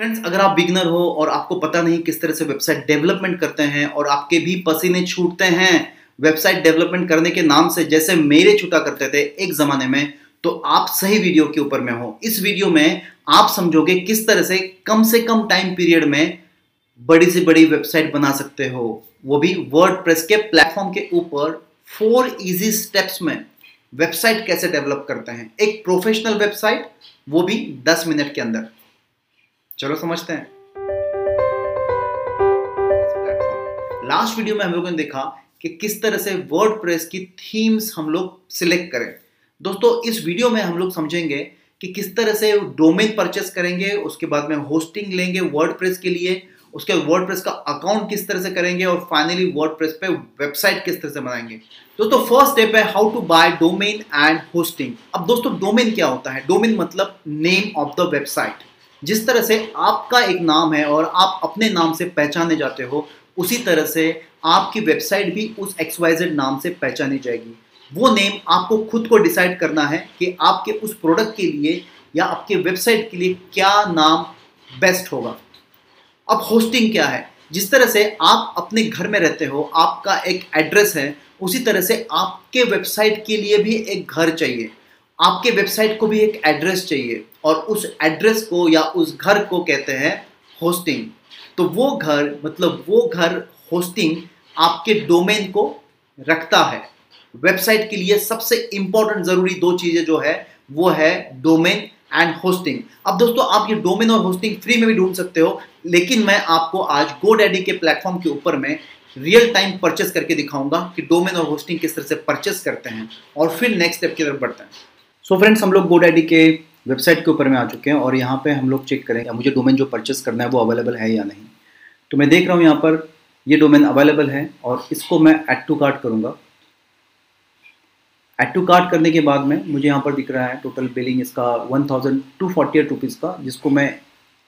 Friends अगर आप beginner हो और आपको पता नहीं किस तरह से वेबसाइट डेवलपमेंट करते हैं और आपके भी पसीने छूटते हैं वेबसाइट डेवलपमेंट करने के नाम से जैसे मेरे छूटा करते थे एक जमाने में तो आप सही वीडियो के ऊपर में हो। इस वीडियो में आप समझोगे किस तरह से कम से कम टाइम पीरियड में बड़ी से बड़ी वेबसाइट बना सकते हो। वो भी वर्ड के प्लेटफॉर्म के ऊपर फोर इजी स्टेप्स में वेबसाइट कैसे डेवलप करते हैं। एक प्रोफेशनल वेबसाइट वो भी 10 मिनट के अंदर। चलो समझते हैं। लास्ट वीडियो में हम लोगों ने देखा कि किस तरह से वर्ड की थीम्स हम लोग सिलेक्ट करें। दोस्तों, इस वीडियो में हम लोग समझेंगे कि किस तरह से डोमेन परचेस करेंगे, उसके बाद में होस्टिंग लेंगे वर्ड के लिए, उसके बाद वर्ड का अकाउंट किस तरह से करेंगे और फाइनली वर्ड पे वेबसाइट किस तरह से बनाएँगे। दोस्तों फ़र्स्ट स्टेप है how to buy domain and hosting अब दोस्तों डोमेन क्या होता है? डोमेन मतलब नेम ऑफ़ द वेबसाइट जिस तरह से आपका एक नाम है और आप अपने नाम से पहचाने जाते हो, उसी तरह से आपकी वेबसाइट भी उस एक्सवाइजेड नाम से पहचानी जाएगी। वो नेम आपको खुद को डिसाइड करना है कि आपके उस प्रोडक्ट के लिए या आपके वेबसाइट के लिए क्या नाम बेस्ट होगा। अब होस्टिंग क्या है? जिस तरह से आप अपने घर में रहते हो, आपका एक एड्रेस है, उसी तरह से आपके वेबसाइट के लिए भी एक घर चाहिए। आपके वेबसाइट को भी एक एड्रेस चाहिए और उस एड्रेस को या उस घर को कहते हैं होस्टिंग तो वो घर मतलब वो घर होस्टिंग आपके डोमेन को रखता है। वेबसाइट के लिए सबसे इंपॉर्टेंट ज़रूरी दो चीज़ें जो है, वो है डोमेन एंड होस्टिंग अब दोस्तों, आप ये डोमेन और होस्टिंग फ्री में भी ढूंढ सकते हो, लेकिन मैं आपको आज गोडैडी के प्लेटफॉर्म के ऊपर में रियल टाइम परचेस करके दिखाऊँगा कि डोमेन और होस्टिंग किस तरह से परचेस करते हैं और फिर नेक्स्ट स्टेप की तरफ़ बढ़ते हैं। सो फ्रेंड्स हम लोग गोडैडी के वेबसाइट के ऊपर में आ चुके हैं और यहाँ पे हम लोग चेक करेंगे मुझे डोमेन जो परचेस करना है वो अवेलेबल है या नहीं। तो मैं देख रहा हूँ यहाँ पर ये डोमेन अवेलेबल है और इसको मैं एड टू कार्ट करूँगा। एड टू कार्ट करने के बाद में मुझे यहाँ पर दिख रहा है टोटल बिलिंग इसका one thousand two forty eight rupees का, जिसको मैं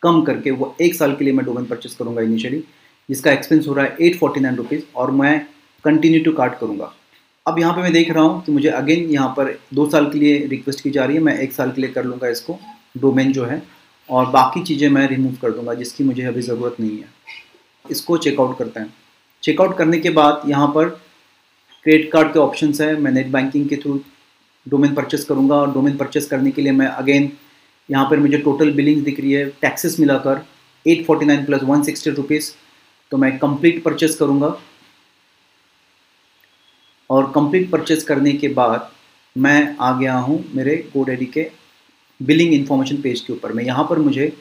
कम करके वो एक साल के लिए मैं डोमेन परचेस करूँगा इनिशियली जिसका एक्सपेंस हो रहा है एट फोर्टी नाइन रुपीज़ और मैं कंटिन्यू टू कार्ट करूँगा। अब यहाँ पे मैं देख रहा हूँ कि मुझे अगेन यहाँ पर दो साल के लिए रिक्वेस्ट की जा रही है। मैं एक साल के लिए कर लूँगा इसको डोमेन जो है, और बाकी चीज़ें मैं रिमूव कर दूँगा, जिसकी मुझे अभी ज़रूरत नहीं है। इसको चेकआउट करते हैं। चेकआउट करने के बाद यहाँ पर क्रेडिट कार्ड के ऑप्शन है। मैं नेट बैंकिंग के थ्रू डोमेन परचेस करूँगा। और डोमेन परचेस करने के लिए मैं अगेन यहाँ पर मुझे टोटल बिलिंग दिख रही है। टैक्सेस मिलाकर eight forty nine plus one sixty rupees तो मैं कंप्लीट परचेस करूँगा। और कंप्लीट परचेस करने के बाद मैं आ गया हूँ मेरे गोडेडी के बिलिंग इन्फॉर्मेशन पेज के ऊपर। में यहाँ पर मुझे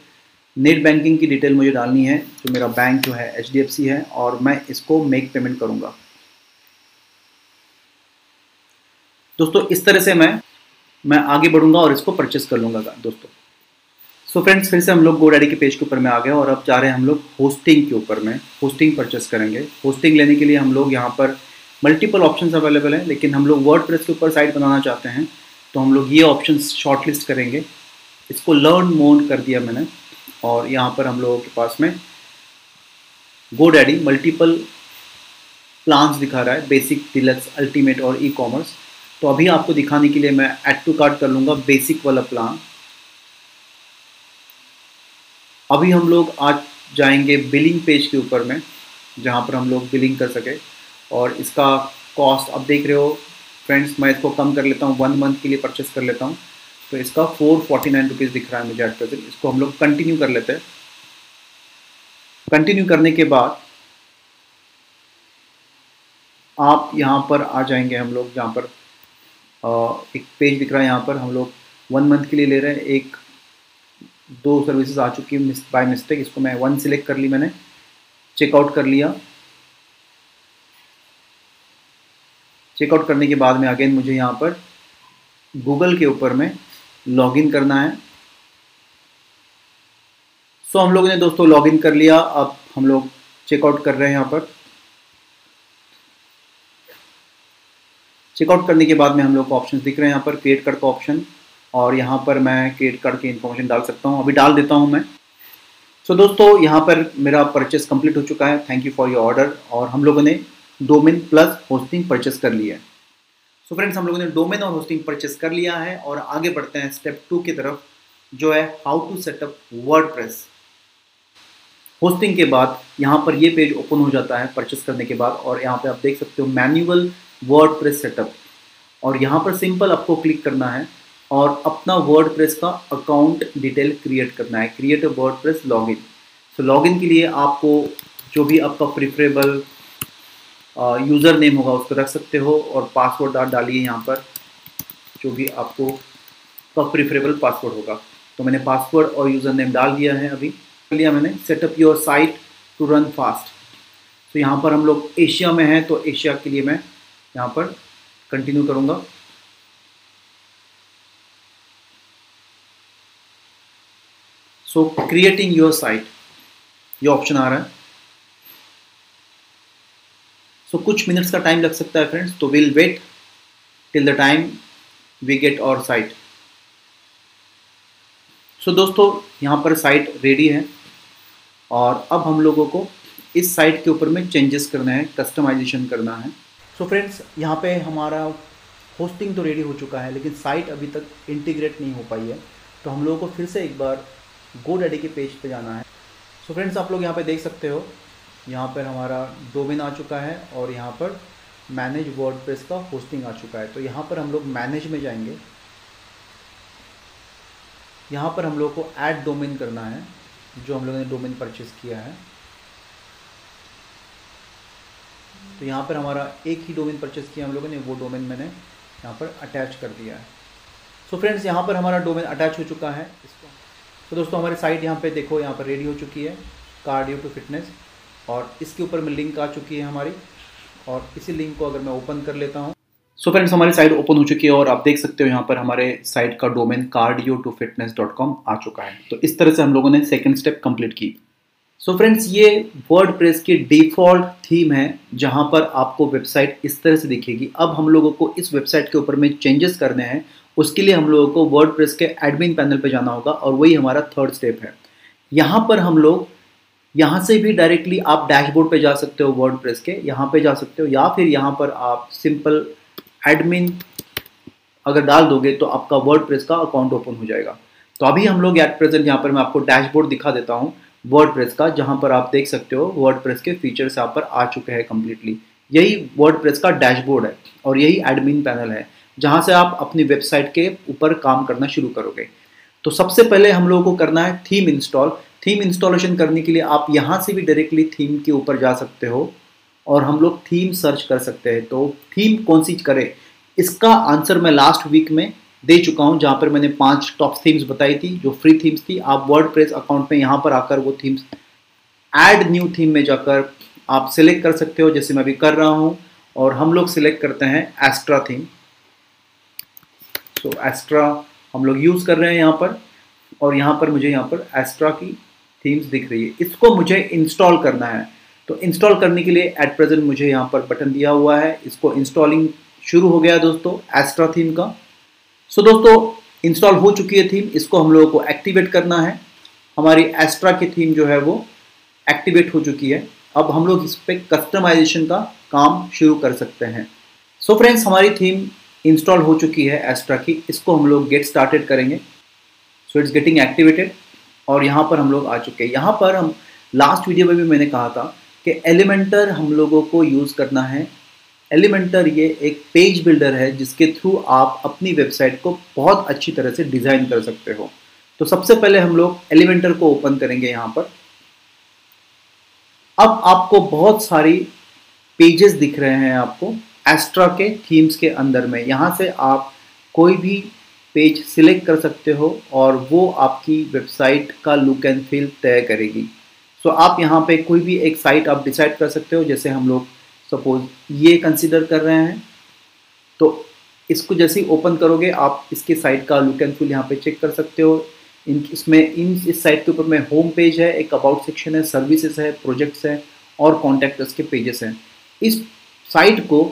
नेट बैंकिंग की डिटेल मुझे डालनी है, जो मेरा बैंक जो है एचडीएफसी है, और मैं इसको मेक पेमेंट करूँगा। दोस्तों, इस तरह से मैं मैं आगे बढ़ूँगा और इसको परचेस कर लूँगा दोस्तों। सो so फ्रेंड्स फिर से हम लोग गोडाडी के पेज के ऊपर में आ गए और अब जा रहे हैं हम लोग होस्टिंग के ऊपर में। होस्टिंग परचेस करेंगे। होस्टिंग लेने के लिए हम लोग यहाँ पर मल्टीपल ऑप्शन अवेलेबल हैं, लेकिन हम लोग वर्ड प्रेस के ऊपर साइट बनाना चाहते हैं तो हम लोग ये ऑप्शन शॉर्ट लिस्ट करेंगे। इसको लर्न मोन कर दिया मैंने, और यहाँ पर हम लोगों के पास में गो डैडी मल्टीपल प्लान्स दिखा रहा है बेसिक डिलक्स अल्टीमेट और ई कॉमर्स तो अभी आपको दिखाने के लिए मैं एड टू कार्ड कर लूँगा बेसिक वाला प्लान अभी हम लोग आज जाएँगे बिलिंग पेज के ऊपर में, जहाँ पर हम लोग बिलिंग कर सके। और इसका कॉस्ट अब देख रहे हो फ्रेंड्स मैं इसको कम कर लेता हूँ वन मंथ के लिए परचेस कर लेता हूँ। तो इसका फोर फोर्टी नाइन रुपीज़ दिख रहा है मुझे एट प्रेजेंट इसको हम लोग कंटिन्यू कर लेते हैं। कंटिन्यू करने के बाद आप यहाँ पर आ जाएँगे हम लोग, जहाँ पर एक पेज दिख रहा है यहाँ पर। हम लोग वन मंथ के लिए ले रहे हैं। एक, दो सर्विसेज़ आ चुकी है बाय मिस्टेक इसको मैं वन सिलेक्ट कर ली मैंने। चेकआउट कर लिया। चेकआउट करने के बाद में अगेन मुझे यहाँ पर गूगल के ऊपर में लॉगिन करना है। सो so, हम लोगों ने दोस्तों लॉगिन कर लिया। अब हम लोग चेकआउट कर रहे हैं यहाँ पर। चेकआउट करने के बाद में हम लोग को ऑप्शन दिख रहे हैं यहाँ पर क्रिएट कार्ड का ऑप्शन और यहाँ पर मैं क्रिएट कार्ड की इन्फॉर्मेशन डाल सकता हूँ। अभी डाल देता हूँ मैं। सो so, दोस्तों यहाँ पर मेरा परचेस कंप्लीट हो चुका है। Thank you for your order और हम लोगों ने डोमेन प्लस होस्टिंग परचेस कर लिया है। सो फ्रेंड्स हम लोगों ने डोमेन और होस्टिंग परचेस कर लिया है और आगे बढ़ते हैं स्टेप टू की तरफ़, जो है how to setup WordPress hosting के बाद यहाँ पर ये पेज ओपन हो जाता है परचेस करने के बाद और यहाँ पे आप देख सकते हो मैनुअल वर्ड प्रेस सेटअप और यहाँ पर सिंपल आपको क्लिक करना है और अपना वर्ड प्रेस का अकाउंट डिटेल क्रिएट करना है। Create a WordPress login so login के लिए आपको जो भी आपका प्रिफरेबल यूज़र नेम होगा, उसको रख सकते हो और पासवर्ड आप डालिए यहाँ पर, जो भी आपको का प्रिफरेबल पासवर्ड होगा। तो मैंने पासवर्ड और यूज़र नेम डाल दिया है अभी। लिया मैंने setup your site to run fast तो यहाँ पर हम लोग एशिया में हैं तो एशिया के लिए मैं यहाँ पर कंटिन्यू करूँगा। सो क्रिएटिंग योर साइट ये ऑप्शन आ रहा है। सो so, कुछ मिनट्स का टाइम लग सकता है फ्रेंड्स तो will wait till the time we get our site so दोस्तों यहाँ पर साइट रेडी है. और अब हम लोगों को इस साइट के ऊपर में चेंजेस करना है कस्टमाइजेशन करना है. सो फ्रेंड्स यहाँ पे हमारा होस्टिंग तो रेडी हो चुका है लेकिन साइट अभी तक इंटीग्रेट नहीं हो पाई है. तो हम लोगों को फिर से एक बार गो डैडी के पेज पे जाना है. सो so फ्रेंड्स आप लोग यहाँ पे देख सकते हो यहाँ पर हमारा डोमेन आ चुका है और यहाँ पर मैनेज वर्ड का होस्टिंग आ चुका है। तो यहाँ पर हम लोग मैनेज में जाएँगे। यहाँ पर हम लोग को ऐड डोमेन करना है, जो हम लोगों ने डोमेन परचेस किया है। तो यहाँ पर हमारा एक ही डोमेन परचेस किया हम लोगों ने, वो डोमेन मैंने यहाँ पर अटैच कर दिया है। सो फ्रेंड्स यहाँ पर हमारा डोमेन अटैच हो चुका है। इसको तो दोस्तों, हमारी साइट यहाँ पे देखो, यहाँ पर रेडी हो चुकी है। कार्डियो टू फिटनेस और इसके ऊपर में लिंक आ चुकी है हमारी। और इसी लिंक को अगर मैं ओपन कर लेता हूँ। सो so फ्रेंड्स हमारी साइट ओपन हो चुकी है और आप देख सकते हो यहाँ पर हमारे साइट का domain cardio to fitness dot com आ चुका है। तो इस तरह से हम लोगों ने सेकेंड स्टेप कंप्लीट की। सो so फ्रेंड्स ये वर्ड प्रेस की डिफ़ॉल्ट थीम है, जहाँ पर आपको वेबसाइट इस तरह से दिखेगी। अब हम लोगों को इस वेबसाइट के ऊपर में चेंजेस करने हैं। उसके लिए हम लोगों को वर्ड प्रेस के एडमिन पैनल पर जाना होगा और वही हमारा थर्ड स्टेप है। यहाँ पर हम लोग यहाँ से भी डायरेक्टली आप डैशबोर्ड पे जा सकते हो वर्ड के, यहाँ पे जा सकते हो, या फिर यहाँ पर आप सिंपल एडमिन अगर डाल दोगे तो आपका वर्ड का अकाउंट ओपन हो जाएगा। तो अभी हम लोग एट प्रेजेंट यहाँ पर मैं आपको डैशबोर्ड दिखा देता हूँ वर्ड का, जहाँ पर आप देख सकते हो वर्ड के फीचर्स यहाँ पर आ चुके हैं कम्प्लीटली यही वर्ड का डैशबोर्ड है और यही एडमिन पैनल है, जहाँ से आप अपनी वेबसाइट के ऊपर काम करना शुरू करोगे। तो सबसे पहले हम लोगों को करना है थीम इंस्टॉल थीम इंस्टॉलेशन करने के लिए आप यहाँ से भी डायरेक्टली थीम के ऊपर जा सकते हो और हम लोग थीम सर्च कर सकते हैं। तो थीम कौन सी करें? इसका आंसर मैं लास्ट वीक में दे चुका हूँ, जहाँ पर मैंने पाँच टॉप थीम्स बताई थी, जो फ्री थीम्स थी। आप वर्ड अकाउंट में यहाँ पर आकर वो थीम्स एड न्यू थीम में जाकर आप सिलेक्ट कर सकते हो, जैसे मैं अभी कर रहा हूँ, और हम लोग सिलेक्ट करते हैं एस्ट्रा थीम सो एस्ट्रा हम लोग यूज़ कर रहे हैं यहाँ पर, और यहाँ पर मुझे यहाँ पर एस्ट्रा की थीम्स दिख रही है। इसको मुझे इंस्टॉल करना है। तो इंस्टॉल करने के लिए एट प्रेजेंट मुझे यहाँ पर बटन दिया हुआ है। इसको इंस्टॉलिंग शुरू हो गया दोस्तों एस्ट्रा थीम का। सो so, दोस्तों इंस्टॉल हो चुकी है थीम इसको हम लोगों को एक्टिवेट करना है। हमारी एस्ट्रा की थीम जो है वो एक्टिवेट हो चुकी है। अब हम लोग इस पर कस्टमाइजेशन का काम शुरू कर सकते हैं। सो so फ्रेंड्स हमारी थीम इंस्टॉल हो चुकी है एस्ट्रा की। इसको हम लोग गेट स्टार्टेड करेंगे। सो इट्स गेटिंग एक्टिवेटेड और यहाँ पर हम लोग आ चुके हैं। यहाँ पर हम लास्ट वीडियो में भी मैंने कहा था कि एलिमेंटर हम लोगों को यूज़ करना है। एलिमेंटर ये एक पेज बिल्डर है जिसके थ्रू आप अपनी वेबसाइट को बहुत अच्छी तरह से डिज़ाइन कर सकते हो। तो सबसे पहले हम लोग एलिमेंटर को ओपन करेंगे यहाँ पर। अब आपको बहुत सारी पेजेस दिख रहे हैं आपको एस्ट्रा के थीम्स के अंदर में। यहाँ से आप कोई भी पेज सिलेक्ट कर सकते हो और वो आपकी वेबसाइट का लुक एंड फील तय करेगी। सो so, आप यहाँ पे कोई भी एक साइट आप डिसाइड कर सकते हो जैसे हम लोग सपोज़ ये कंसिडर कर रहे हैं तो इसको जैसे ही ओपन करोगे आप इसके साइट का लुक एंड फील यहाँ पे चेक कर सकते हो। इन इसमें इन इस साइट के ऊपर में होम पेज है एक अबाउट सेक्शन है सर्विसेज़ है प्रोजेक्ट्स हैं और कॉन्टैक्टर्स के पेजेस हैं। इस साइट को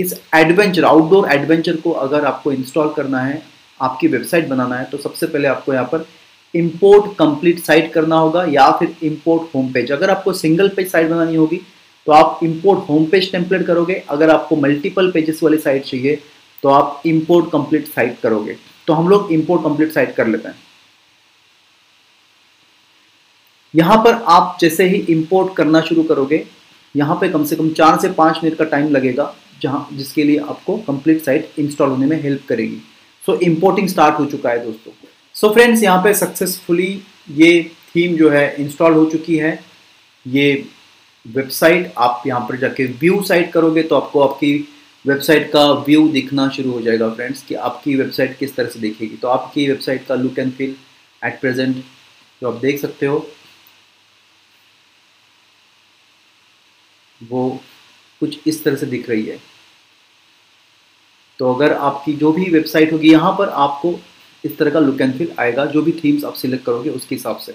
इस एडवेंचर आउटडोर एडवेंचर को अगर आपको इंस्टॉल करना है, आपकी वेबसाइट बनाना है तो सबसे पहले आपको यहाँ पर इम्पोर्ट कंप्लीट साइट करना होगा या फिर इम्पोर्ट होम पेज अगर आपको सिंगल पेज साइट बनानी होगी तो आप इम्पोर्ट होम पेज टेम्पलेट करोगे। अगर आपको मल्टीपल पेजेस वाली साइट चाहिए तो आप इम्पोर्ट कंप्लीट साइट करोगे। तो हम लोग इम्पोर्ट कंप्लीट साइट कर लेते हैं। यहाँ पर आप जैसे ही इंपोर्ट करना शुरू करोगे, यहाँ पे कम से कम चार से पाँच मिनट का टाइम लगेगा। जहाँ जिसके लिए आपको कंप्लीट साइट इंस्टॉल होने में हेल्प करेगी। सो so, इंपोर्टिंग स्टार्ट हो चुका है दोस्तों। सो so, फ्रेंड्स यहाँ पे सक्सेसफुली ये थीम जो है इंस्टॉल हो चुकी है। ये वेबसाइट आप यहाँ पर जाके व्यू साइट करोगे तो आपको आपकी वेबसाइट का व्यू दिखना शुरू हो जाएगा फ्रेंड्स कि आपकी वेबसाइट किस तरह से दिखेगी। तो आपकी वेबसाइट का look and feel at present जो आप देख सकते हो वो कुछ इस तरह से दिख रही है। तो अगर आपकी जो भी वेबसाइट होगी, यहाँ पर आपको इस तरह का लुक एंड फील आएगा, जो भी थीम्स आप सिलेक्ट करोगे उसके हिसाब से।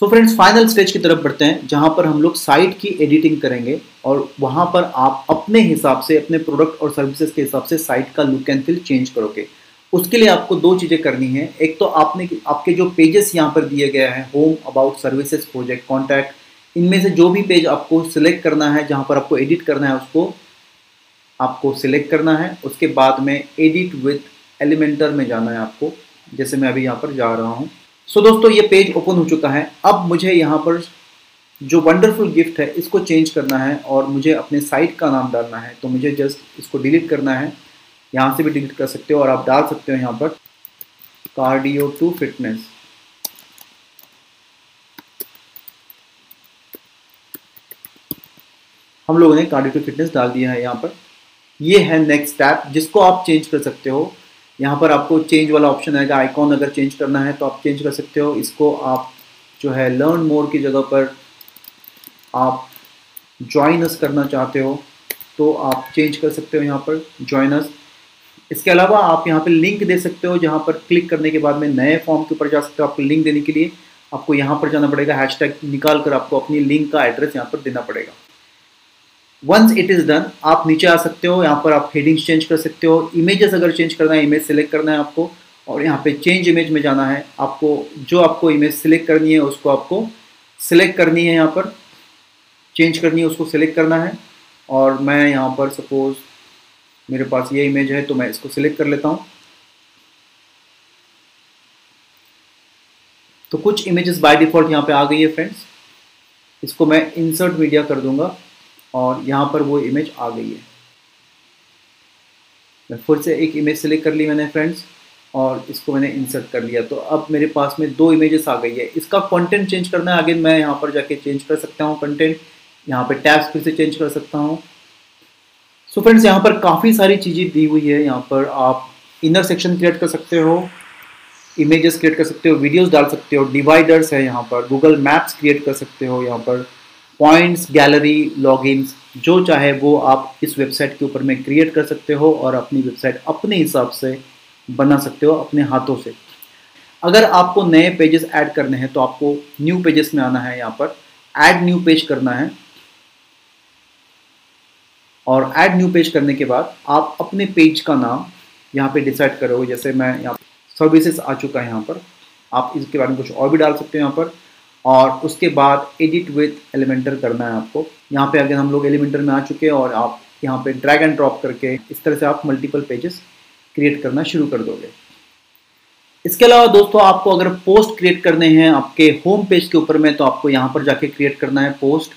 सो फ्रेंड्स फाइनल स्टेज की तरफ़ बढ़ते हैं, जहाँ पर हम लोग साइट की एडिटिंग करेंगे और वहाँ पर आप अपने हिसाब से, अपने प्रोडक्ट और सर्विसेज़ के हिसाब से साइट का लुक एंड फील चेंज करोगे। उसके लिए आपको दो चीज़ें करनी है। एक तो आपने, आपके जो पेजेस यहाँ पर दिए गए हैं home about services project contact इनमें से जो भी पेज आपको सिलेक्ट करना है, जहाँ पर आपको एडिट करना है उसको आपको सिलेक्ट करना है। उसके बाद में एडिट विथ एलिमेंटर में जाना है आपको जैसे मैं अभी यहाँ पर जा रहा हूँ। सो so, दोस्तों ये पेज ओपन हो चुका है। अब मुझे यहाँ पर जो वंडरफुल गिफ्ट है इसको चेंज करना है और मुझे अपने साइट का नाम डालना है। तो मुझे जस्ट इसको डिलीट करना है। यहाँ से भी डिलीट कर सकते हो और आप डाल सकते हो यहाँ पर कार्डियो टू फिटनेस हम लोगों ने कार्डियो टू फिटनेस डाल दिया है यहाँ पर। ये है नेक्स्ट स्टेप जिसको आप चेंज कर सकते हो। यहाँ पर आपको चेंज वाला ऑप्शन आएगा। आइकॉन अगर चेंज करना है तो आप चेंज कर सकते हो। इसको आप जो है लर्न मोर की जगह पर आप ज्वाइनस करना चाहते हो तो आप चेंज कर सकते हो यहाँ पर ज्वाइनस इसके अलावा आप यहाँ पर लिंक दे सकते हो। जहाँ पर क्लिक करने के बाद में नए फॉर्म के ऊपर जा सकते हो आपको लिंक देने के लिए। आपको यहाँ पर जाना पड़ेगा। हैशटैग निकाल कर आपको अपनी लिंक का एड्रेस यहाँ पर देना पड़ेगा। वंस इट इज़ डन आप नीचे आ सकते हो, यहाँ पर आप हेडिंग्स चेंज कर सकते हो इमेजेस अगर चेंज करना है इमेज सेलेक्ट करना है आपको, और यहाँ पे चेंज इमेज में जाना है, आपको, जो आपको इमेज सेलेक्ट करनी है, उसको आपको सिलेक्ट करनी है यहाँ पर चेंज करनी है, उसको सिलेक्ट करना है, और मैं यहाँ पर सपोज़ मेरे पास ये इमेज है तो मैं इसको सिलेक्ट कर लेता हूँ। तो कुछ इमेजेस बाय डिफ़ॉल्ट यहाँ पे आ गई है फ्रेंड्स इसको मैं इंसर्ट मीडिया कर दूँगा। और यहाँ पर वो इमेज आ गई है। मैं फिर से एक इमेज सेलेक्ट कर ली मैंने फ्रेंड्स और इसको मैंने इंसर्ट कर लिया। तो अब मेरे पास में दो इमेजेस आ गई है। इसका कंटेंट चेंज करना है। आगे मैं यहाँ पर जाके चेंज कर सकता हूँ कंटेंट यहाँ पे टैब्स फिर से चेंज कर सकता हूँ। सो फ्रेंड्स यहाँ पर काफ़ी सारी चीज़ें दी हुई है। यहाँ पर आप इनर सेक्शन क्रिएट कर सकते हो इमेजेस क्रिएट कर सकते हो वीडियोस डाल सकते हो डिवाइडर्स है यहाँ पर गूगल मैप्स क्रिएट कर सकते हो यहाँ पर। पॉइंट्स गैलरी लॉगिन्स जो चाहे वो आप इस वेबसाइट के ऊपर में क्रिएट कर सकते हो और अपनी वेबसाइट अपने हिसाब से बना सकते हो अपने हाथों से। अगर आपको नए पेजेस ऐड करने हैं तो आपको न्यू पेजेस में आना है यहाँ पर। ऐड न्यू पेज करना है। और ऐड न्यू पेज करने के बाद आप अपने पेज का नाम यहाँ पे डिसाइड करोगे। जैसे मैं यहाँ सर्विसेज़ आ चुका है यहाँ पर। आप इसके बारे में कुछ और भी डाल सकते हो यहाँ पर। और उसके बाद एडिट विथ एलिमेंटर करना है आपको। यहाँ पे अगर हम लोग एलिमेंटर में आ चुके हैं और आप यहाँ पे ड्रैग एंड ड्रॉप करके इस तरह से आप मल्टीपल पेजेस क्रिएट करना शुरू कर दोगे। इसके अलावा दोस्तों, आपको अगर पोस्ट क्रिएट करने हैं आपके होम पेज के ऊपर में तो आपको यहाँ पर जाके क्रिएट करना है पोस्ट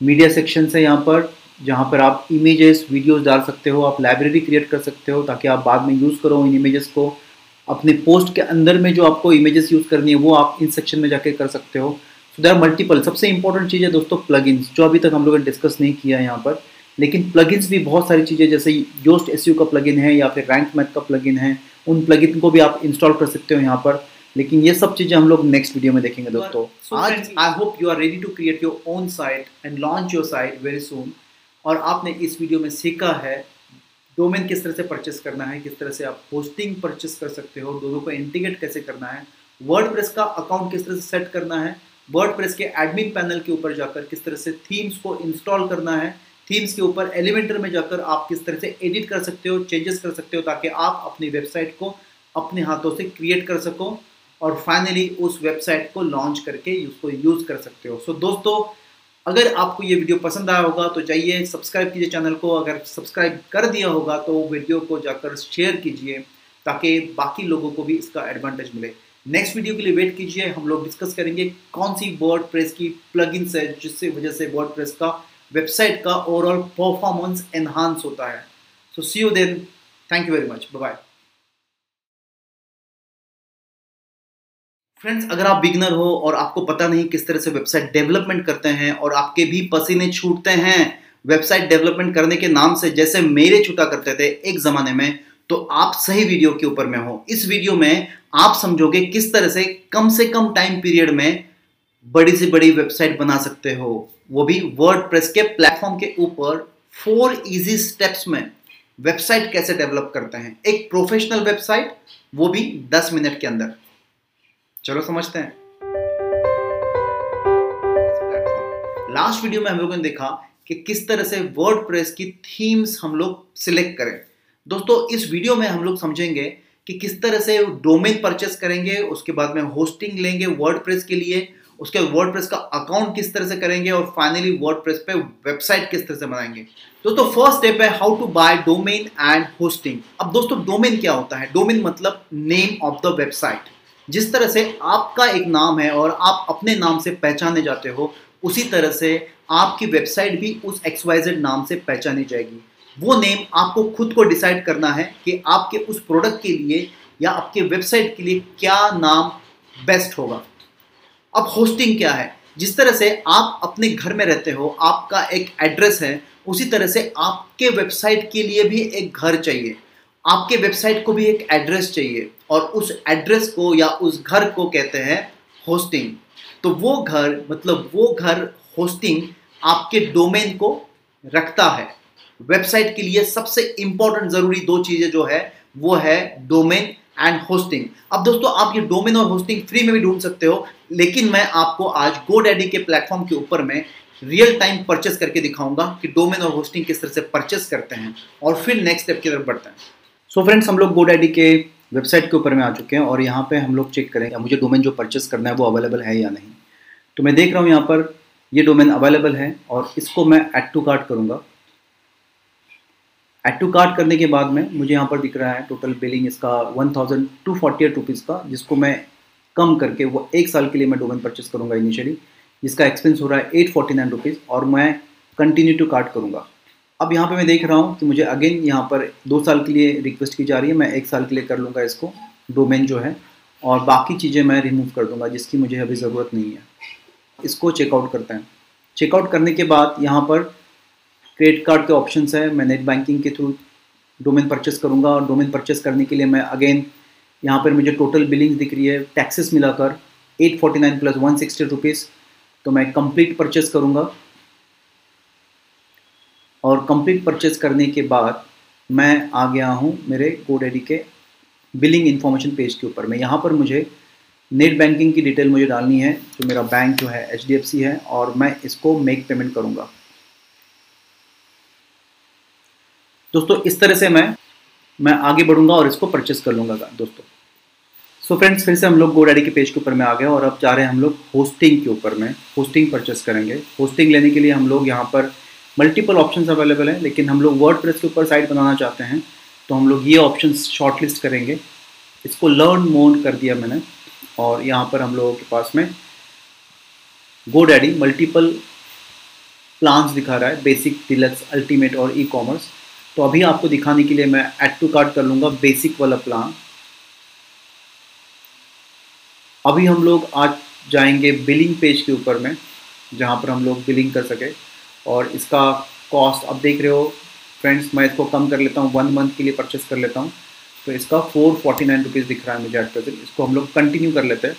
मीडिया सेक्शन से यहाँ पर, जहाँ पर आप इमेजेस वीडियोस डाल सकते हो, आप लाइब्रेरी क्रिएट कर सकते हो, ताकि आप बाद में यूज़ करो इन इमेजेस को। अपने पोस्ट के अंदर में जो आपको इमेजेस यूज़ करनी है, वो आप इन सेक्शन में जाके कर सकते हो। सो देर मल्टीपल सबसे इंपॉर्टेंट चीज़ है दोस्तों प्लगइन्स जो अभी तक हम लोगों ने डिस्कस नहीं किया है यहाँ पर। लेकिन प्लगइन्स भी बहुत सारी चीज़ें जैसे योस्ट एस का प्लगइन है या फिर रैंक मैथ का प्लगइन है उन प्लगइन को भी आप इंस्टॉल कर सकते हो यहाँ पर। लेकिन ये सब चीज़ें हम लोग नेक्स्ट वीडियो में देखेंगे दोस्तों। आज I hope you are ready to create your own site and launch your site very soon और आपने इस वीडियो में सीखा है डोमेन किस तरह से परचेस करना है किस तरह से आप होस्टिंग परचेस कर सकते हो दोनों को इंटीग्रेट कैसे करना है वर्ड का अकाउंट किस तरह से सेट करना है वर्ड के एडमिन पैनल के ऊपर जाकर किस तरह से थीम्स को इंस्टॉल करना है थीम्स के ऊपर एलिमेंटर में जाकर आप किस तरह से एडिट कर सकते हो चेंजेस कर सकते हो ताकि आप अपनी वेबसाइट को अपने हाथों से क्रिएट कर सको और फाइनली उस वेबसाइट को लॉन्च करके उसको यूज़ कर सकते हो। सो so, दोस्तों अगर आपको ये वीडियो पसंद आया होगा तो जाइए सब्सक्राइब कीजिए चैनल को। अगर सब्सक्राइब कर दिया होगा तो वीडियो को जाकर शेयर कीजिए ताकि बाकी लोगों को भी इसका एडवांटेज मिले। नेक्स्ट वीडियो के लिए वेट कीजिए, हम लोग डिस्कस करेंगे कौन सी वर्ड प्रेस की प्लग है, जिससे वजह से वर्ड प्रेस का वेबसाइट का ओवरऑल परफॉर्मेंस एनहांस होता है। So see you then thank you very much bye friends अगर आप बिगनर हो और आपको पता नहीं किस तरह से वेबसाइट डेवलपमेंट करते हैं और आपके भी पसीने छूटते हैं वेबसाइट डेवलपमेंट करने के नाम से, जैसे मेरे छूटा करते थे एक जमाने में तो आप सही वीडियो के ऊपर में हो। इस वीडियो में आप समझोगे किस तरह से कम से कम टाइम पीरियड में बड़ी से बड़ी वेबसाइट बना सकते हो। वो भी वर्ड के प्लेटफॉर्म के ऊपर फोर इजी स्टेप्स में वेबसाइट कैसे डेवलप करते हैं। एक प्रोफेशनल वेबसाइट वो भी 10 मिनट के अंदर। चलो समझते हैं। लास्ट वीडियो में हम लोगों ने देखा कि किस तरह से वर्ड की थीम्स हम लोग सिलेक्ट करें। दोस्तों, इस वीडियो में हम लोग समझेंगे कि किस तरह से डोमेन परचेस करेंगे, उसके बाद में होस्टिंग लेंगे वर्ड के लिए, उसके वर्ड का अकाउंट किस तरह से करेंगे और फाइनली वर्ड पे वेबसाइट किस तरह से बनाएँगे। दोस्तों फ़र्स्ट स्टेप है how to buy domain and hosting अब दोस्तों डोमेन क्या होता है? डोमेन मतलब नेम ऑफ़ द वेबसाइट जिस तरह से आपका एक नाम है और आप अपने नाम से पहचाने जाते हो, उसी तरह से आपकी वेबसाइट भी उस एक्सवाइजेड नाम से पहचानी जाएगी। वो नेम आपको खुद को डिसाइड करना है कि आपके उस प्रोडक्ट के लिए या आपके वेबसाइट के लिए क्या नाम बेस्ट होगा। अब होस्टिंग क्या है? जिस तरह से आप अपने घर में रहते हो, आपका एक एड्रेस है, उसी तरह से आपके वेबसाइट के लिए भी एक घर चाहिए। आपके वेबसाइट को भी एक एड्रेस चाहिए और उस एड्रेस को या उस घर को कहते हैं होस्टिंग तो वो घर मतलब वो घर होस्टिंग आपके डोमेन को रखता है। वेबसाइट के लिए सबसे इंपॉर्टेंट ज़रूरी दो चीज़ें जो है, वो है डोमेन एंड होस्टिंग अब दोस्तों, आप ये डोमेन और होस्टिंग फ्री में भी ढूंढ सकते हो, लेकिन मैं आपको आज गोडैडी के प्लेटफॉर्म के ऊपर में रियल टाइम परचेस करके दिखाऊँगा कि डोमेन और होस्टिंग किस तरह से परचेस करते हैं और फिर नेक्स्ट स्टेप की तरफ़ बढ़ते हैं। सो so फ्रेंड्स हम लोग गोडैडी के वेबसाइट के ऊपर में आ चुके हैं और यहाँ पे हम लोग चेक करेंगे मुझे डोमेन जो परचेस करना है वो अवेलेबल है या नहीं। तो मैं देख रहा हूँ यहाँ पर ये डोमेन अवेलेबल है और इसको मैं एड टू कार्ट करूँगा। एड टू कार्ट करने के बाद में मुझे यहाँ पर दिख रहा है टोटल बिलिंग इसका one thousand two forty eight rupees का, जिसको मैं कम करके वो एक साल के लिए मैं डोमेन परचेस करूँगा इनिशियली जिसका एक्सपेंस हो रहा है एट फोर्टी नाइन रुपीज़ और मैं कंटिन्यू टू कार्ट करूँगा। अब यहाँ पे मैं देख रहा हूँ कि मुझे अगेन यहाँ पर दो साल के लिए रिक्वेस्ट की जा रही है, मैं एक साल के लिए कर लूँगा इसको डोमेन जो है। और बाकी चीज़ें मैं रिमूव कर दूँगा, जिसकी मुझे अभी ज़रूरत नहीं है। इसको चेकआउट करते हैं। चेकआउट करने के बाद यहाँ पर क्रेडिट कार्ड के ऑप्शन है, मैं नेट बैंकिंग के थ्रू डोमेन परचेस करूँगा और डोमेन परचेस करने के लिए मैं अगेन यहाँ पर मुझे टोटल बिलिंग दिख रही है टैक्सेस मिलाकर eight forty nine plus one sixty rupees तो मैं कंप्लीट परचेस करूँगा। और कंप्लीट परचेस करने के बाद मैं आ गया हूँ मेरे गोडेडी के बिलिंग इन्फॉर्मेशन पेज के ऊपर। में यहाँ पर मुझे नेट बैंकिंग की डिटेल मुझे डालनी है तो मेरा बैंक जो है HDFC है, और मैं इसको मेक पेमेंट करूँगा। दोस्तों, इस तरह से मैं मैं आगे बढ़ूँगा और इसको परचेस कर लूँगा दोस्तों। सो so फ्रेंड्स फिर से हम लोग गोडाडी के पेज के ऊपर में आ गए और अब जा रहे हैं हम लोग होस्टिंग के ऊपर में। होस्टिंग परचेस करेंगे। होस्टिंग लेने के लिए हम लोग यहाँ पर मल्टीपल ऑप्शंस अवेलेबल हैं, लेकिन हम लोग वर्ड के ऊपर साइट बनाना चाहते हैं तो हम लोग ये ऑप्शन शॉर्ट लिस्ट करेंगे। इसको लर्न मोन कर दिया मैंने, और यहाँ पर हम लोगों के पास में गो डैडी मल्टीपल प्लान्स दिखा रहा है बेसिक डिलक्स अल्टीमेट और ई कॉमर्स तो अभी आपको दिखाने के लिए मैं एड टू कार्ड कर लूँगा बेसिक वाला प्लान अभी हम लोग आज जाएँगे बिलिंग पेज के ऊपर में, जहाँ पर हम लोग बिलिंग कर सके। और इसका कॉस्ट अब देख रहे हो फ्रेंड्स मैं इसको कम कर लेता हूँ वन मंथ के लिए परचेस कर लेता हूँ। तो इसका फोर फोर्टी नाइन रुपीज़ दिख रहा है मुझे एट प्रेजेंट इसको हम लोग कंटिन्यू कर लेते हैं।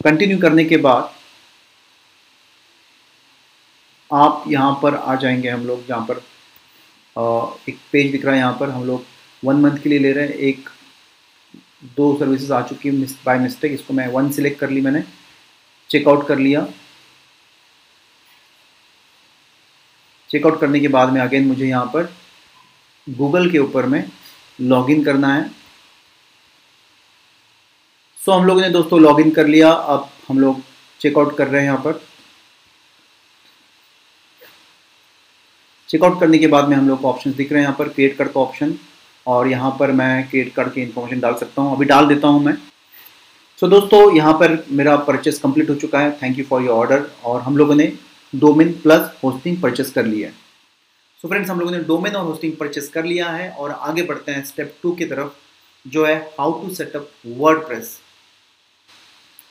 कंटिन्यू करने के बाद आप यहाँ पर आ जाएँगे हम लोग, जहाँ पर एक पेज दिख रहा है यहाँ पर हम लोग वन मंथ के लिए ले रहे हैं। एक दो सर्विसेज़ आ चुकी है बाय मिस्टेक इसको मैं वन सिलेक्ट कर ली मैंने। चेकआउट कर लिया। चेकआउट करने के बाद में अगेन मुझे यहाँ पर गूगल के ऊपर में लॉगिन करना है। सो so, हम लोगों ने दोस्तों लॉगिन कर लिया। अब हम लोग चेकआउट कर रहे हैं यहाँ पर। चेकआउट करने के बाद में हम लोग को ऑप्शन दिख रहे हैं यहाँ पर क्रिएट कार्ड का ऑप्शन और यहाँ पर मैं क्रिएट कार्ड की इन्फॉर्मेशन डाल सकता हूँ। अभी डाल देता हूँ मैं। सो so, दोस्तों यहाँ पर मेरा परचेस कंप्लीट हो चुका है। Thank you for your order और हम लोगों ने डोमेन प्लस होस्टिंग परचेस कर लिया है। सो so फ्रेंड्स हम लोगों ने डोमेन और होस्टिंग परचेस कर लिया है और आगे बढ़ते हैं स्टेप टू की तरफ़ जो है how to setup WordPress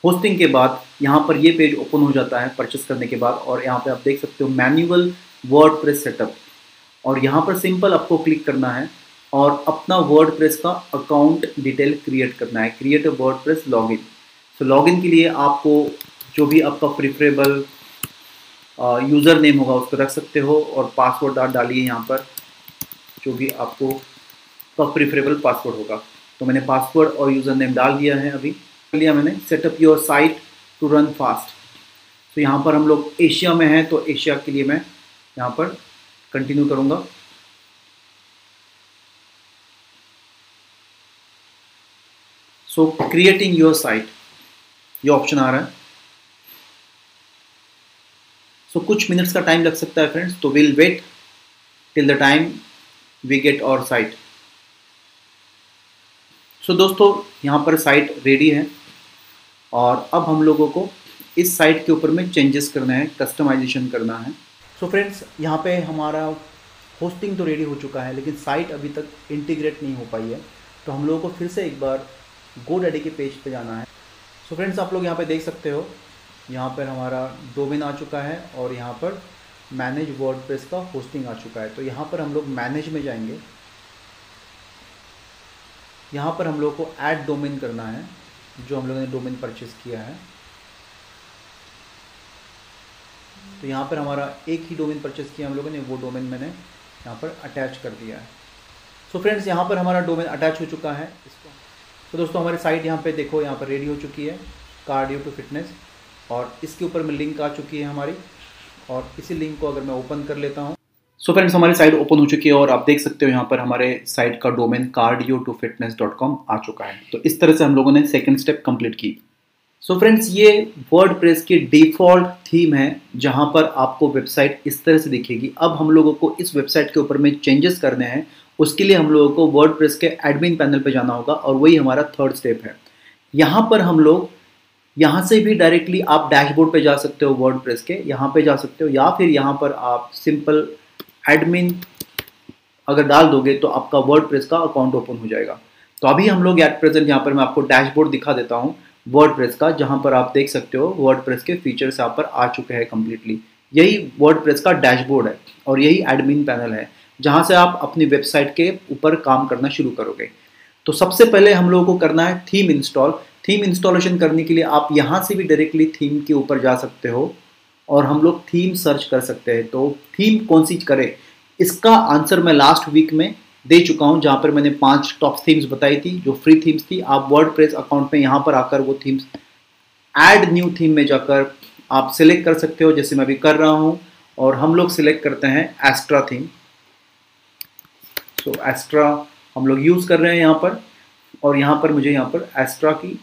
hosting के बाद यहाँ पर ये पेज ओपन हो जाता है परचेस करने के बाद और यहाँ पे आप देख सकते हो मैनुअल वर्ड प्रेस सेटअप और यहाँ पर सिंपल आपको क्लिक करना है और अपना वर्ड प्रेस का अकाउंट डिटेल क्रिएट करना है। Create a WordPress login so log in के लिए आपको जो भी आपका प्रिफरेबल यूज़र नेम होगा उसको रख सकते हो और पासवर्ड डाल डालिए यहाँ पर। जो भी आपको का प्रिफरेबल पासवर्ड होगा। तो मैंने पासवर्ड और यूज़र नेम डाल दिया है अभी। लिया मैंने। Setup your site to run fast तो यहाँ पर हम लोग एशिया में हैं तो एशिया के लिए मैं यहाँ पर कंटिन्यू करूँगा। सो क्रिएटिंग योर साइट ये ऑप्शन आ रहा है। सो so, कुछ मिनट्स का टाइम लग सकता है फ्रेंड्स तो will wait till the time we get our site so दोस्तों यहाँ पर साइट रेडी है और अब हम लोगों को इस साइट के ऊपर में चेंजेस करना है कस्टमाइजेशन करना है। सो फ्रेंड्स यहाँ पे हमारा होस्टिंग तो रेडी हो चुका है, लेकिन साइट अभी तक इंटीग्रेट नहीं हो पाई है। तो हम लोगों को फिर से एक बार गो डैडी के पेज पे जाना है। सो so फ्रेंड्स आप लोग यहाँ पे देख सकते हो, यहाँ पर हमारा डोमेन आ चुका है और यहाँ पर मैनेज वर्ड का होस्टिंग आ चुका है। तो यहाँ पर हम लोग मैनेज में जाएँगे। यहाँ पर हम लोग को ऐड डोमेन करना है, जो हम लोगों ने डोमेन परचेज किया है। तो यहाँ पर हमारा एक ही डोमेन परचेज किया हम लोगों ने, वो डोमेन मैंने यहाँ पर अटैच कर दिया है। सो so फ्रेंड्स यहाँ पर हमारा डोमेन अटैच हो चुका है। इसको तो दोस्तों, हमारी साइट यहाँ पे देखो, यहाँ पर रेडी हो चुकी है कार्डियो टू फिटनेस और इसके ऊपर में लिंक आ चुकी है हमारी, और इसी लिंक को अगर मैं ओपन कर लेता हूँ। सो फ्रेंड्स हमारी साइट ओपन हो चुकी है, और आप देख सकते हो यहाँ पर हमारे साइट का domain cardio to fitness dot com आ चुका है। तो इस तरह से हम लोगों ने सेकेंड स्टेप कंप्लीट की। सो so फ्रेंड्स ये वर्ड की डिफ़ॉल्ट थीम है, जहाँ पर आपको वेबसाइट इस तरह से दिखेगी। अब हम लोगों को इस वेबसाइट के ऊपर में चेंजेस करने हैं। उसके लिए हम लोगों को वर्ड के एडमिन पैनल पे जाना होगा और वही हमारा थर्ड स्टेप है। यहाँ पर हम लोग, यहाँ से भी डायरेक्टली आप डैशबोर्ड पे जा सकते हो वर्ड के, यहाँ पे जा सकते हो, या फिर यहाँ पर आप सिंपल एडमिन अगर डाल दोगे तो आपका वर्ड का अकाउंट ओपन हो जाएगा। तो अभी हम लोग एट प्रेजेंट यहाँ पर मैं आपको डैशबोर्ड दिखा देता हूँ। वर्ड का, जहाँ पर आप देख सकते हो वर्ड के फीचर्स यहाँ पर आ चुके हैं कम्प्लीटली यही वर्ड का डैशबोर्ड है और यही एडमिन पैनल है, जहाँ से आप अपनी वेबसाइट के ऊपर काम करना शुरू करोगे। तो सबसे पहले हम लोगों को करना है थीम इंस्टॉल थीम इंस्टॉलेशन करने के लिए आप यहाँ से भी डायरेक्टली थीम के ऊपर जा सकते हो और हम लोग थीम सर्च कर सकते हैं। तो थीम कौन सी करें? इसका आंसर मैं लास्ट वीक में दे चुका हूँ, जहाँ पर मैंने पाँच टॉप थीम्स बताई थी, जो फ्री थीम्स थी। आप वर्ड अकाउंट में यहाँ पर आकर वो थीम्स ऐड न्यू थीम में जाकर आप सिलेक्ट कर सकते हो, जैसे मैं अभी कर रहा हूँ, और हम लोग सिलेक्ट करते हैं एस्ट्रा थीम तो एस्ट्रा हम लोग यूज़ कर रहे हैं यहाँ पर, और यहाँ पर मुझे यहाँ पर एस्ट्रा की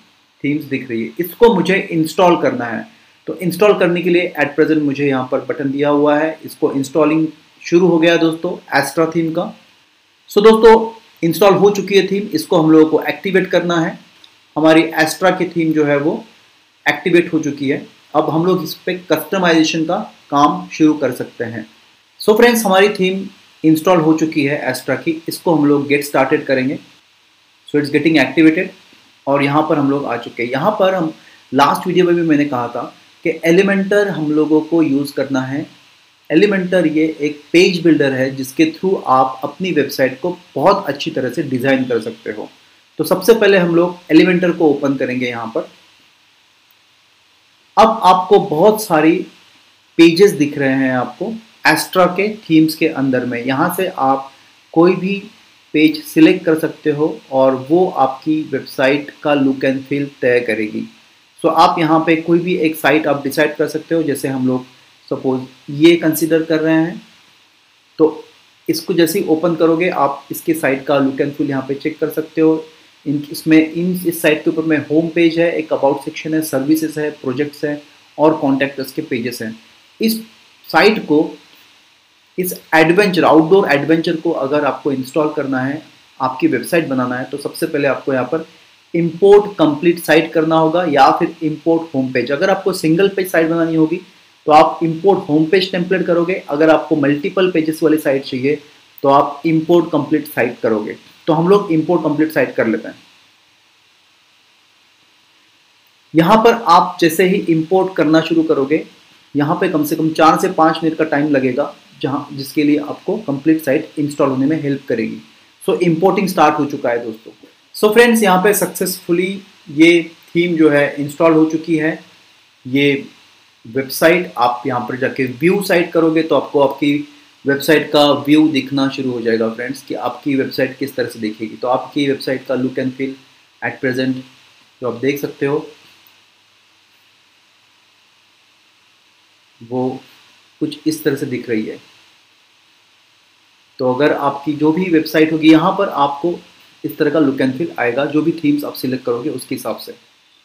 थीम्स दिख रही है। इसको मुझे इंस्टॉल करना है। तो इंस्टॉल करने के लिए एट प्रेजेंट मुझे यहाँ पर बटन दिया हुआ है। इसको इंस्टॉलिंग शुरू हो गया दोस्तों एस्ट्रा थीम का। सो so, दोस्तों इंस्टॉल हो चुकी है थीम इसको हम लोगों को एक्टिवेट करना है. हमारी एस्ट्रा की थीम जो है वो एक्टिवेट हो चुकी है. अब हम लोग इस पर कस्टमाइजेशन का काम शुरू कर सकते हैं. सो so फ्रेंड्स हमारी थीम इंस्टॉल हो चुकी है एस्ट्रा की. इसको हम लोग गेट स्टार्टेड करेंगे. सो इट्स गेटिंग एक्टिवेटेड और यहाँ पर हम लोग आ चुके हैं. यहाँ पर हम लास्ट वीडियो में भी मैंने कहा था कि एलिमेंटर हम लोगों को यूज़ करना है एलिमेंटर ये एक पेज बिल्डर है जिसके थ्रू आप अपनी वेबसाइट को बहुत अच्छी तरह से डिज़ाइन कर सकते हो। तो सबसे पहले हम लोग एलिमेंटर को ओपन करेंगे यहाँ पर। अब आपको बहुत सारी पेजेस दिख रहे हैं आपको एस्ट्रा के थीम्स के अंदर में। यहाँ से आप कोई भी पेज सिलेक्ट कर सकते हो और वो आपकी वेबसाइट का लुक एंड फील तय करेगी। सो आप यहाँ पे कोई भी एक साइट आप डिसाइड कर सकते हो, जैसे हम लोग सपोज़ ये कंसिडर कर रहे हैं तो इसको जैसे ही ओपन करोगे, आप इसके साइट का लुक एंड फील यहाँ पे चेक कर सकते हो। इन, इसमें, इन, इस साइट के ऊपर में होम पेज है, एक अबाउट सेक्शन है सर्विसेज़ है प्रोजेक्ट्स हैं और कॉन्टैक्ट के पेजेस हैं। इस साइट को, इस एडवेंचर आउटडोर एडवेंचर को अगर आपको इंस्टॉल करना है, आपकी वेबसाइट बनाना है तो सबसे पहले आपको यहाँ पर इम्पोर्ट कंप्लीट साइट करना होगा या फिर इम्पोर्ट होम पेज अगर आपको सिंगल पेज साइट बनानी होगी तो आप इम्पोर्ट होम पेज टेम्पलेट करोगे। अगर आपको मल्टीपल पेजेस वाली साइट चाहिए तो आप इम्पोर्ट कंप्लीट साइट करोगे। तो हम लोग इम्पोर्ट कंप्लीट साइट कर लेते हैं। यहाँ पर आप जैसे ही इंपोर्ट करना शुरू करोगे, यहाँ पे कम से कम चार से पाँच मिनट का टाइम लगेगा, जहाँ, जिसके लिए आपको कंप्लीट साइट इंस्टॉल होने में हेल्प करेगी। सो इंपोर्टिंग स्टार्ट हो चुका है दोस्तों। सो फ्रेंड्स यहाँ पे सक्सेसफुली ये थीम जो है इंस्टॉल हो चुकी है। ये वेबसाइट आप यहाँ पर जाके व्यू साइट करोगे तो आपको आपकी वेबसाइट का व्यू दिखना शुरू हो जाएगा फ्रेंड्स कि आपकी वेबसाइट किस तरह से दिखेगी। तो आपकी वेबसाइट का look and feel at present जो आप देख सकते हो, वो कुछ इस तरह से दिख रही है। तो अगर आपकी जो भी वेबसाइट होगी यहाँ पर आपको इस तरह का लुक एंड फील आएगा, जो भी थीम्स आप सिलेक्ट करोगे उसके हिसाब से।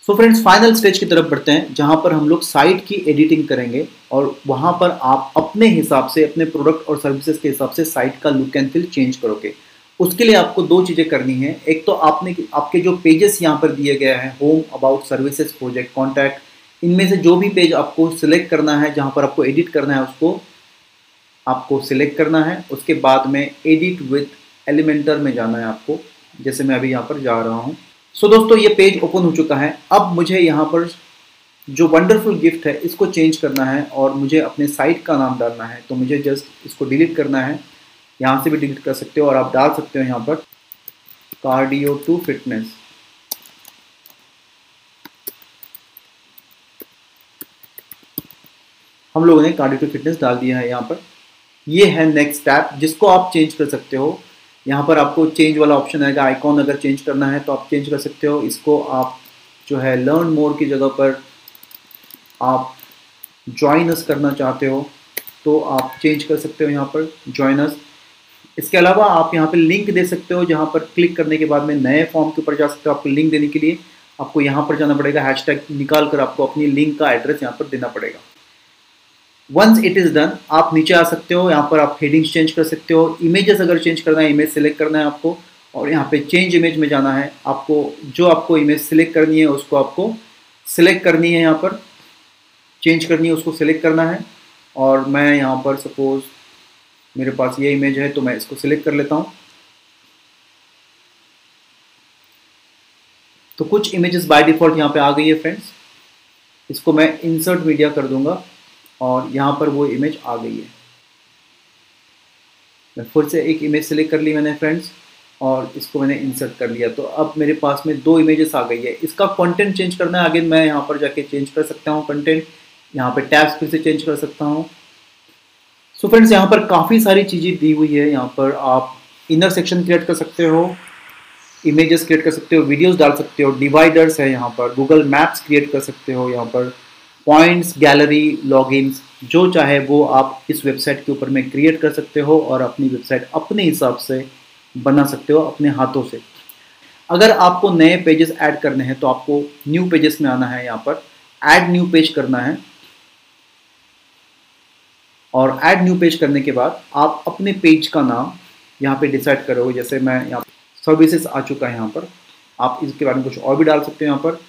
सो फ्रेंड्स फाइनल स्टेज की तरफ़ बढ़ते हैं, जहाँ पर हम लोग साइट की एडिटिंग करेंगे और वहाँ पर आप अपने हिसाब से, अपने प्रोडक्ट और सर्विसेज़ के हिसाब से साइट का लुक एंड फील चेंज करोगे। उसके लिए आपको दो चीज़ें करनी है। एक तो आपने, आपके जो पेजेस यहाँ पर दिए गए हैं home about services project contact इनमें से जो भी पेज आपको सिलेक्ट करना है, जहाँ पर आपको एडिट करना है, उसको आपको सिलेक्ट करना है। उसके बाद में एडिट विथ एलिमेंटर में जाना है आपको, जैसे मैं अभी यहाँ पर जा रहा हूँ। सो so, दोस्तों ये पेज ओपन हो चुका है। अब मुझे यहाँ पर जो वंडरफुल गिफ्ट है इसको चेंज करना है और मुझे अपने साइट का नाम डालना है। तो मुझे जस्ट इसको डिलीट करना है। यहाँ से भी डिलीट कर सकते हो और आप डाल सकते हो यहाँ पर कार्डियो टू फिटनेस हम लोगों ने कार्डियो टू फिटनेस डाल दिया है यहाँ पर। ये है नेक्स्ट स्टेप जिसको आप चेंज कर सकते हो। यहाँ पर आपको चेंज वाला ऑप्शन आएगा आइकॉन अगर चेंज करना है तो आप चेंज कर सकते हो। इसको आप जो है लर्न मोर की जगह पर आप ज्वाइनस करना चाहते हो तो आप चेंज कर सकते हो यहाँ पर ज्वाइनस इसके अलावा आप यहाँ पर लिंक दे सकते हो, जहाँ पर क्लिक करने के बाद में नए फॉर्म के ऊपर जा सकते हो आपको लिंक देने के लिए। आपको यहाँ पर जाना पड़ेगा हैशटैग निकाल कर आपको अपनी लिंक का एड्रेस यहाँ पर देना पड़ेगा। वंस इट इज़ डन आप नीचे आ सकते हो, यहाँ पर आप हेडिंग्स चेंज कर सकते हो इमेजेस अगर चेंज करना है इमेज सेलेक्ट करना है आपको, और यहाँ पे चेंज इमेज में जाना है, आपको जो आपको इमेज सेलेक्ट करनी है, उसको आपको सिलेक्ट करनी है यहाँ पर चेंज करनी है, उसको सिलेक्ट करना है, और मैं यहाँ पर सपोज़ मेरे पास ये इमेज है तो मैं इसको सिलेक्ट कर लेता हूँ। तो कुछ इमेजेस बाय डिफ़ॉल्ट यहाँ पे आ गई है फ्रेंड्स इसको मैं इंसर्ट मीडिया कर दूँगा। और यहाँ पर वो इमेज आ गई है। मैं फिर से एक इमेज सेलेक्ट कर ली मैंने फ्रेंड्स और इसको मैंने इंसर्ट कर लिया। तो अब मेरे पास में दो इमेजेस आ गई है। इसका कंटेंट चेंज करना है आगे, मैं यहाँ पर जाके चेंज कर सकता हूँ कंटेंट यहाँ पे टैब्स फिर से चेंज कर सकता हूँ। सो फ्रेंड्स यहाँ पर काफ़ी सारी चीज़ें दी हुई है। यहाँ पर आप इनर सेक्शन क्रिएट कर सकते हो इमेजेस क्रिएट कर सकते हो वीडियोस डाल सकते हो डिवाइडर्स है यहाँ पर गूगल मैप्स क्रिएट कर सकते हो यहाँ पर। पॉइंट्स गैलरी लॉगिन्स जो चाहे वो आप इस वेबसाइट के ऊपर में क्रिएट कर सकते हो और अपनी वेबसाइट अपने हिसाब से बना सकते हो अपने हाथों से। अगर आपको नए पेजेस ऐड करने हैं तो आपको न्यू पेजेस में आना है यहाँ पर। ऐड न्यू पेज करना है। और ऐड न्यू पेज करने के बाद आप अपने पेज का नाम यहाँ पे डिसाइड करोगे। जैसे मैं यहाँ सर्विसेज़ आ चुका है यहाँ पर। आप इसके बारे में कुछ और भी डाल सकते हो यहाँ पर।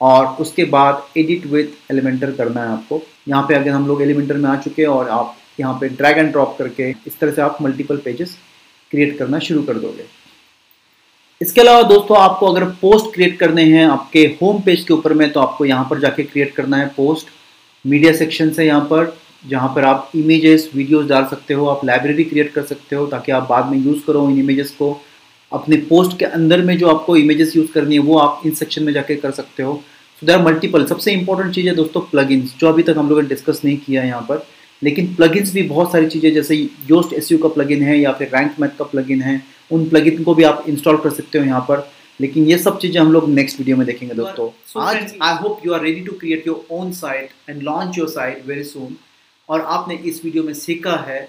और उसके बाद एडिट विथ एलिमेंटर करना है आपको। यहाँ पे अगर हम लोग एलिमेंटर में आ चुके हैं और आप यहाँ पे ड्रैग एंड ड्रॉप करके इस तरह से आप मल्टीपल पेजेस क्रिएट करना शुरू कर दोगे। इसके अलावा दोस्तों, आपको अगर पोस्ट क्रिएट करने हैं आपके होम पेज के ऊपर में तो आपको यहाँ पर जाके क्रिएट करना है पोस्ट मीडिया सेक्शन से यहाँ पर, जहाँ पर आप इमेजेस वीडियोस डाल सकते हो, आप लाइब्रेरी क्रिएट कर सकते हो, ताकि आप बाद में यूज़ करो इन इमेजेस को। अपने पोस्ट के अंदर में जो आपको इमेजेस यूज़ करनी है वो आप इन सेक्शन में जाके कर सकते हो। सो देर मल्टीपल सबसे इंपॉर्टेंट चीज़ है दोस्तों प्लगइन्स जो अभी तक हम लोगों ने डिस्कस नहीं किया है यहाँ पर। लेकिन प्लगइन्स भी बहुत सारी चीज़ें जैसे योस्ट एस का प्लगइन है या फिर रैंक मैथ का प्लगइन है उन प्लगइन को भी आप इंस्टॉल कर सकते हो यहाँ पर। लेकिन ये सब चीज़ें हम लोग नेक्स्ट वीडियो में देखेंगे दोस्तों। आज I hope you are ready to create your own site and launch your site very soon और आपने इस वीडियो में सीखा है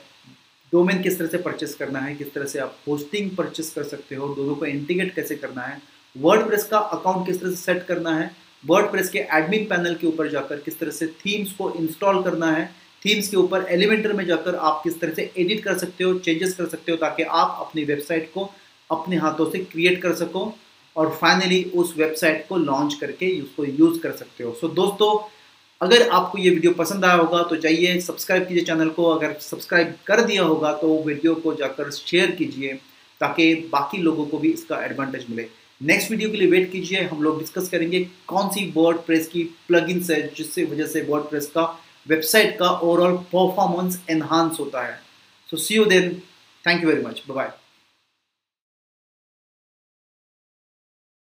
डोमेन किस तरह से परचेस करना है किस तरह से आप होस्टिंग परचेस कर सकते हो दोनों को इंटीग्रेट कैसे करना है वर्ड का अकाउंट किस तरह से सेट करना है वर्ड के एडमिन पैनल के ऊपर जाकर किस तरह से थीम्स को इंस्टॉल करना है थीम्स के ऊपर एलिमेंटर में जाकर आप किस तरह से एडिट कर सकते हो चेंजेस कर सकते हो ताकि आप अपनी वेबसाइट को अपने हाथों से क्रिएट कर सको और फाइनली उस वेबसाइट को लॉन्च करके उसको यूज़ कर सकते हो। सो so, दोस्तों अगर आपको ये वीडियो पसंद आया होगा तो जाइए सब्सक्राइब कीजिए चैनल को। अगर सब्सक्राइब कर दिया होगा तो वीडियो को जाकर शेयर कीजिए, ताकि बाकी लोगों को भी इसका एडवांटेज मिले। नेक्स्ट वीडियो के लिए वेट कीजिए। हम लोग डिस्कस करेंगे कौन सी वर्ड प्रेस की प्लगइन्स है, जिससे वजह से वर्ड प्रेस का वेबसाइट का ओवरऑल परफॉर्मेंस एनहांस होता है। So see you then thank you very much bye